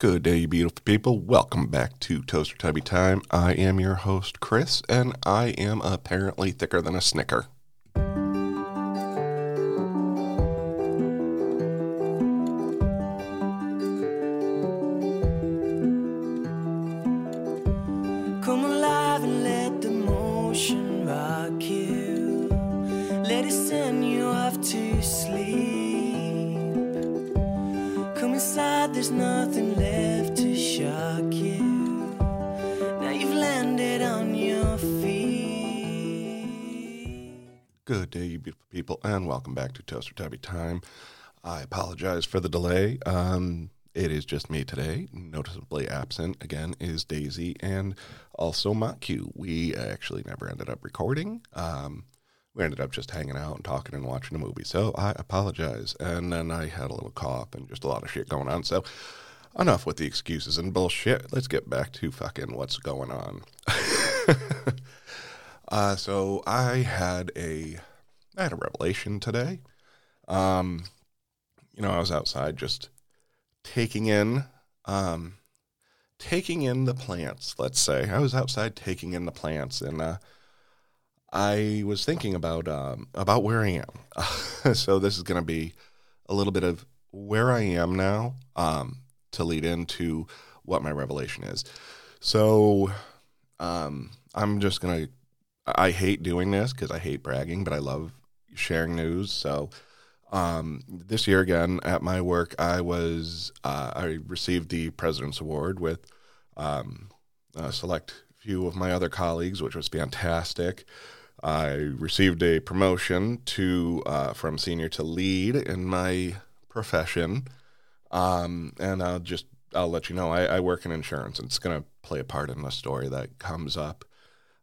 Good day, you beautiful people. Welcome back to Toaster Tubby Time. I am your host, Chris, and I am apparently thicker than a snicker. There's nothing left to shock you. Now you've landed on your feet. Good day, you beautiful people, and welcome back to Toaster Tubby Time. I apologize for the delay. Um, it is just me today. Noticeably absent again is Daisy and also Maku. We actually never ended up recording. Um, we ended up just hanging out and talking and watching a movie. So I apologize. And then I had a little cough and just a lot of shit going on. So enough with the excuses and bullshit. Let's get back to fucking what's going on. uh, so I had a I had a revelation today. Um, you know, I was outside just taking in um taking in the plants, let's say. I was outside taking in the plants and uh I was thinking about um about where I am. so this is going to be a little bit of where I am now um to lead into what my revelation is. So um I'm just going to I hate doing this cuz I hate bragging, but I love sharing news. So um, this year again at my work, I was uh, I received the President's Award with um, a select few of my other colleagues, which was fantastic. I received a promotion to uh, from senior to lead in my profession, um, and I'll just I'll let you know I, I work in insurance. And It's going to play a part in the story that comes up.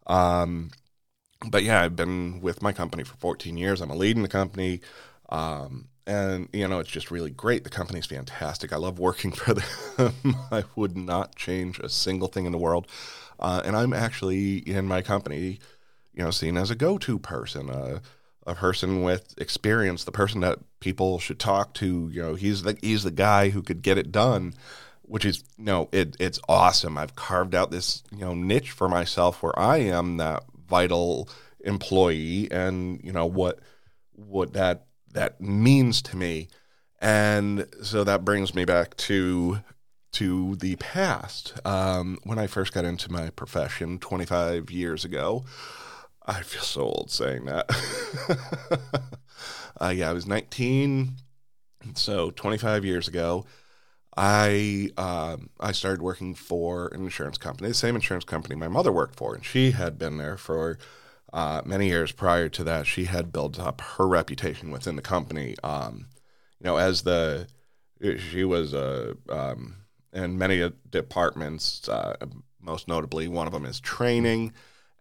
Um, but yeah, I've been with my company for 14 years. I'm a lead in the company. Um, and you know, it's just really great. The company's fantastic. I love working for them. I would not change a single thing in the world. Uh, and I'm actually in my company, you know, seen as a go-to person, uh, a person with experience, the person that people should talk to. You know, he's the he's the guy who could get it done, which is you know, it it's awesome. I've carved out this you know niche for myself where I am that vital employee, and you know what what that that means to me. And so that brings me back to to the past. Um, when I first got into my profession 25 years ago, I feel so old saying that. uh, yeah, I was 19, so 25 years ago. I um, I started working for an insurance company, the same insurance company my mother worked for, and she had been there for uh, many years prior to that, she had built up her reputation within the company. Um, you know, as the she was uh, um, in many departments. Uh, most notably, one of them is training,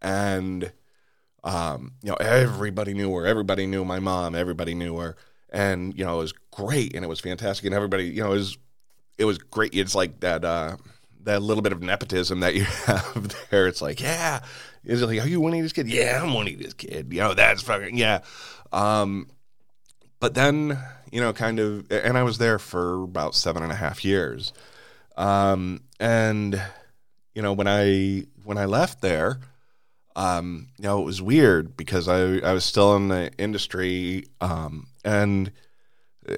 and um, you know everybody knew her. Everybody knew my mom. Everybody knew her, and you know it was great and it was fantastic. And everybody, you know, it was it was great. It's like that. Uh, that little bit of nepotism that you have there. It's like, yeah, is it like, are you this kid? Yeah, I'm this kid. You know, that's fucking yeah. Um, but then, you know, kind of, and I was there for about seven and a half years. Um, and you know, when I when I left there, um, you know, it was weird because I I was still in the industry, um, and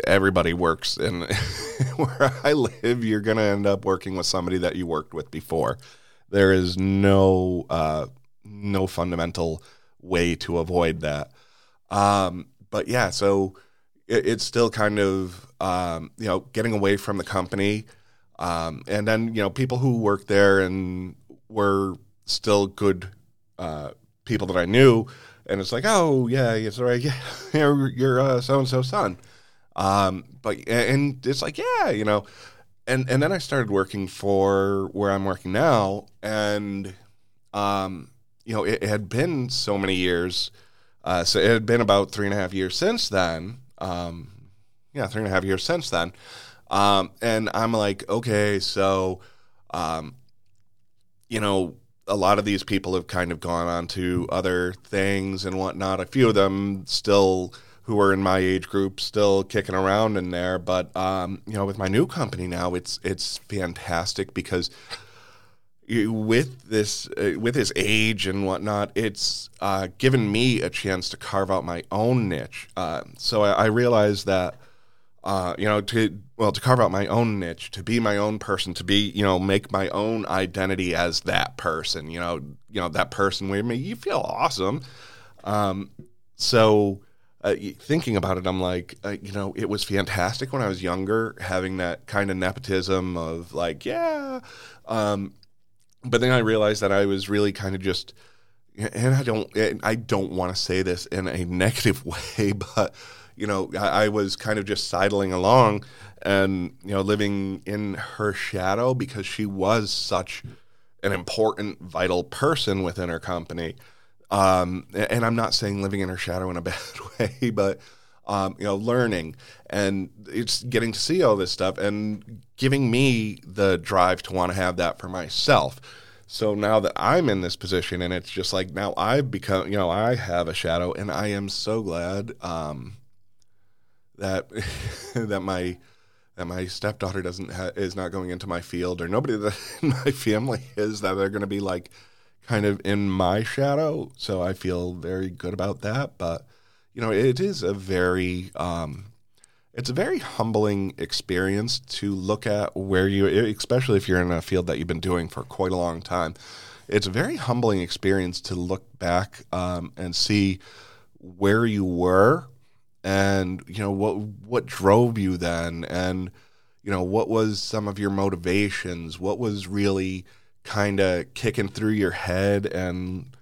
everybody works and where I live, you're going to end up working with somebody that you worked with before. There is no uh, no fundamental way to avoid that. Um, but yeah, so it, it's still kind of um, you know getting away from the company, um, and then you know people who work there and were still good uh, people that I knew, and it's like, oh yeah, it's right, yeah, you're, you're so and so son. Um, but and it's like, yeah, you know, and and then I started working for where I'm working now, and um, you know, it, it had been so many years. Uh, so it had been about three and a half years since then. Um, yeah, three and a half years since then. Um, and I'm like, okay, so, um, you know, a lot of these people have kind of gone on to other things and whatnot. A few of them still who are in my age group still kicking around in there. But um, you know, with my new company now, it's it's fantastic because with this uh, with his age and whatnot, it's uh, given me a chance to carve out my own niche. Uh, so I, I realized that uh, you know to well to carve out my own niche, to be my own person, to be you know make my own identity as that person. You know you know that person where me you feel awesome. Um, so uh, thinking about it, I'm like, uh, you know, it was fantastic when I was younger, having that kind of nepotism of like, yeah. Um, but then I realized that I was really kind of just, and I don't, and I don't want to say this in a negative way, but you know, I, I was kind of just sidling along and you know living in her shadow because she was such an important, vital person within her company. Um, and I'm not saying living in her shadow in a bad way, but um, you know, learning and it's getting to see all this stuff and giving me the drive to want to have that for myself. So now that I'm in this position, and it's just like now I've become, you know, I have a shadow, and I am so glad um, that that my that my stepdaughter doesn't ha- is not going into my field, or nobody that in my family is that they're going to be like kind of in my shadow. So I feel very good about that. But you know, it is a very um, it's a very humbling experience to look at where you, especially if you're in a field that you've been doing for quite a long time. It's a very humbling experience to look back um, and see where you were, and you know what what drove you then, and you know what was some of your motivations, what was really kind of kicking through your head, and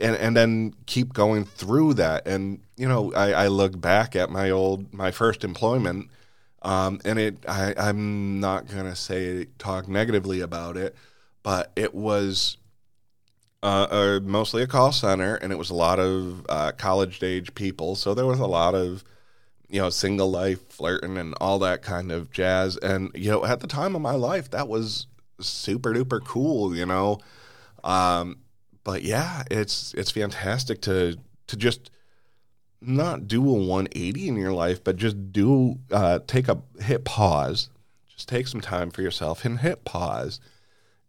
and and then keep going through that. And you know, I, I look back at my old my first employment, um, and it I, I'm not gonna say talk negatively about it, but it was uh, mostly a call center, and it was a lot of uh, college age people. So there was a lot of you know single life flirting and all that kind of jazz. And you know, at the time of my life, that was super duper cool. You know. Um, but yeah, it's it's fantastic to to just not do a 180 in your life, but just do uh, take a hit pause, just take some time for yourself and hit pause,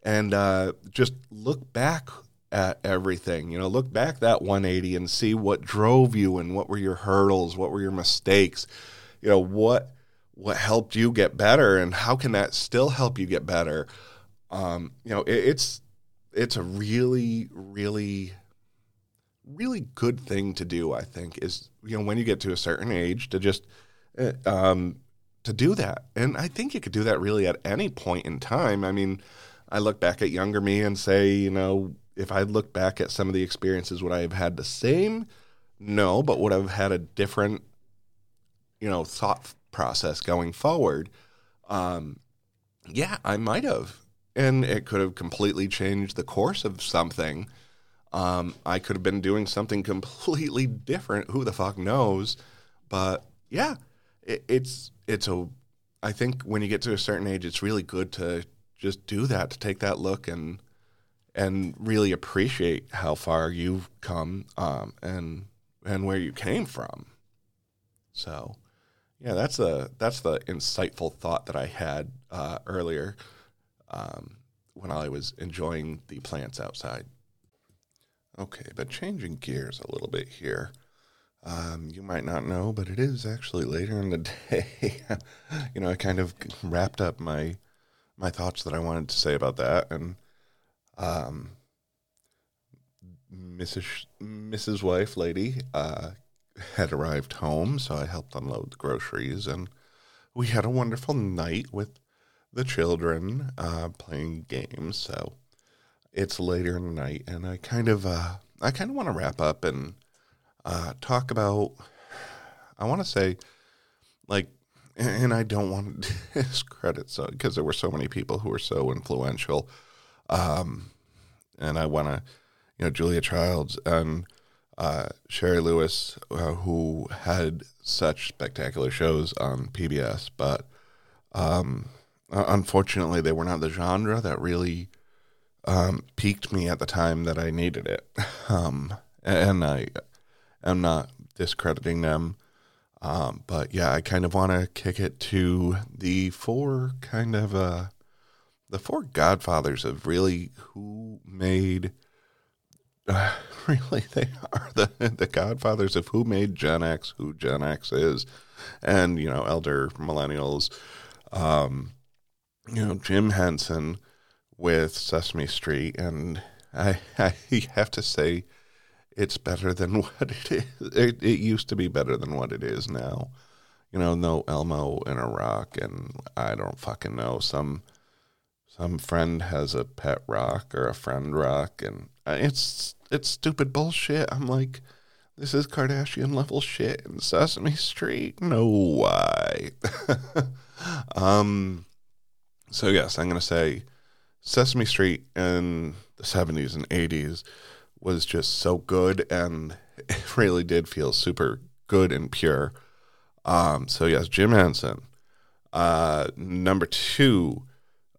and uh, just look back at everything. You know, look back that 180 and see what drove you and what were your hurdles, what were your mistakes. You know what what helped you get better, and how can that still help you get better. Um, you know, it, it's it's a really, really, really good thing to do. I think is you know when you get to a certain age to just uh, um, to do that, and I think you could do that really at any point in time. I mean, I look back at younger me and say, you know, if I look back at some of the experiences, would I have had the same? No, but would I have had a different, you know, thought process going forward? Um, yeah, I might have and it could have completely changed the course of something. Um, I could have been doing something completely different. Who the fuck knows? But yeah, it, it's it's a. I think when you get to a certain age, it's really good to just do that, to take that look and and really appreciate how far you've come um, and and where you came from. So, yeah, that's a that's the insightful thought that I had uh, earlier um, when I was enjoying the plants outside. Okay, but changing gears a little bit here. Um, you might not know, but it is actually later in the day. you know, I kind of wrapped up my my thoughts that I wanted to say about that, and um, Mrs. Mrs. Wife Lady uh, had arrived home, so I helped unload the groceries, and we had a wonderful night with the children uh, playing games. So it's later in the night, and I kind of uh, I kind of want to wrap up and uh, talk about. I want to say, like, and I don't want to discredit so because there were so many people who were so influential, um, and I want to, you know, Julia Childs and uh, Shari Lewis, uh, who had such spectacular shows on PBS, but. Um, unfortunately, they were not the genre that really um, piqued me at the time that I needed it. Um, and I am not discrediting them. Um, but yeah, I kind of want to kick it to the four kind of uh, the four godfathers of really who made. Uh, really, they are the the godfathers of who made Gen X who Gen X is, and you know, elder millennials. Um, you know, Jim Henson with Sesame Street, and I I have to say it's better than what it is. It, it used to be better than what it is now. You know, no Elmo in a rock, and I don't fucking know. Some some friend has a pet rock or a friend rock, and it's it's stupid bullshit. I'm like, this is Kardashian level shit in Sesame Street. No why. um. So yes, I'm gonna say Sesame Street in the 70s and 80s was just so good and it really did feel super good and pure. Um, so yes, Jim Henson. Uh, number two,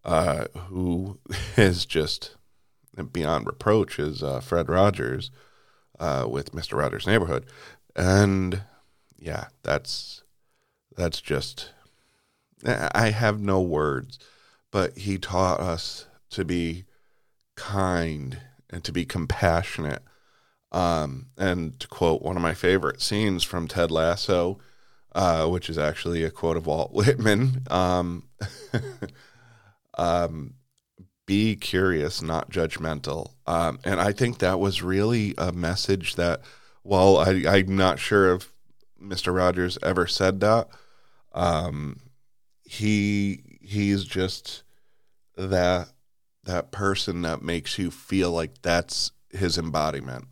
uh, who is just beyond reproach, is uh, Fred Rogers uh, with Mister Rogers' Neighborhood, and yeah, that's that's just I have no words, but he taught us to be kind and to be compassionate. Um, and to quote one of my favorite scenes from Ted Lasso, uh, which is actually a quote of Walt Whitman um, um, be curious, not judgmental. Um, and I think that was really a message that, while I, I'm not sure if Mr. Rogers ever said that, um, he he's just that that person that makes you feel like that's his embodiment.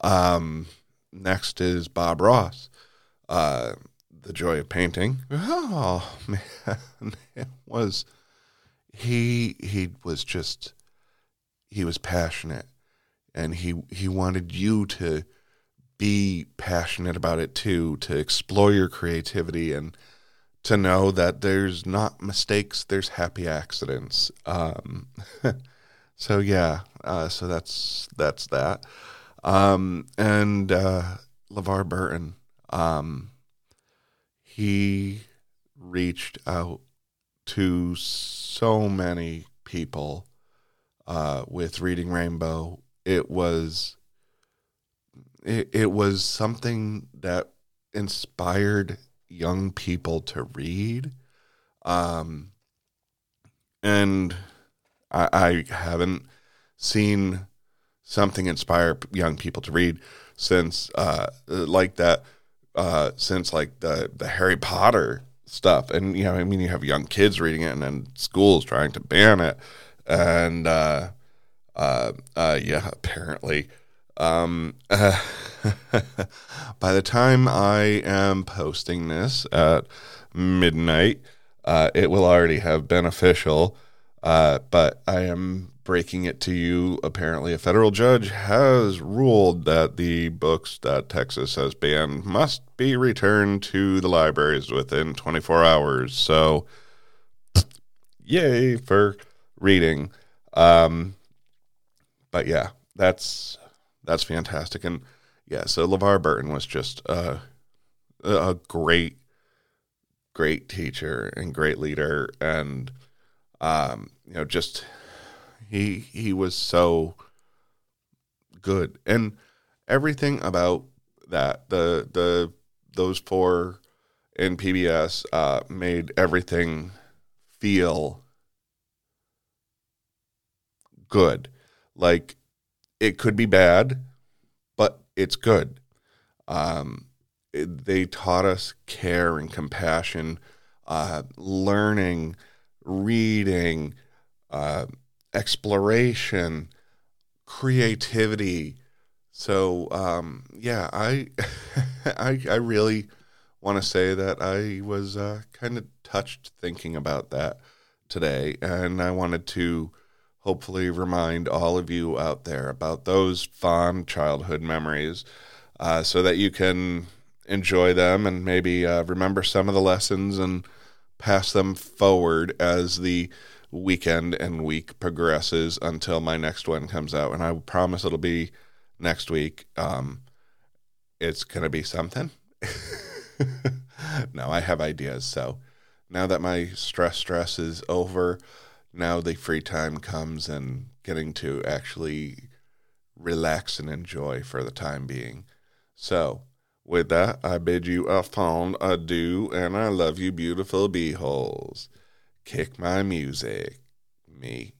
Um, next is Bob Ross, uh, The Joy of Painting. Oh man, it was he he was just he was passionate and he he wanted you to be passionate about it too, to explore your creativity and to know that there's not mistakes, there's happy accidents. Um, so yeah, uh, so that's that's that. Um, and uh, LeVar Burton, um, he reached out to so many people uh, with Reading Rainbow. It was it, it was something that inspired young people to read. Um, and I, I haven't seen something inspire young people to read since uh, like that uh, since like the the Harry Potter stuff. And you know I mean you have young kids reading it and then schools trying to ban it. And uh, uh, uh, yeah apparently. Um, uh, by the time I am posting this at midnight, uh, it will already have been official. Uh, but I am breaking it to you. Apparently, a federal judge has ruled that the books that Texas has banned must be returned to the libraries within 24 hours. So, yay for reading. Um, but yeah, that's that's fantastic. And yeah, so LeVar Burton was just a, a great, great teacher and great leader. And, um, you know, just he, he was so good. And everything about that, the, the, those four in PBS, uh, made everything feel good. Like it could be bad, but it's good. Um, it, they taught us care and compassion, uh, learning, reading, uh, exploration, creativity. So um, yeah, I, I I really want to say that I was uh, kind of touched thinking about that today, and I wanted to hopefully remind all of you out there about those fond childhood memories uh, so that you can enjoy them and maybe uh, remember some of the lessons and pass them forward as the weekend and week progresses until my next one comes out. And I promise it'll be next week. Um, it's going to be something. no, I have ideas. So now that my stress stress is over, now the free time comes and getting to actually relax and enjoy for the time being. So with that, I bid you a fond adieu, and I love you, beautiful beeholes. Kick my music, me.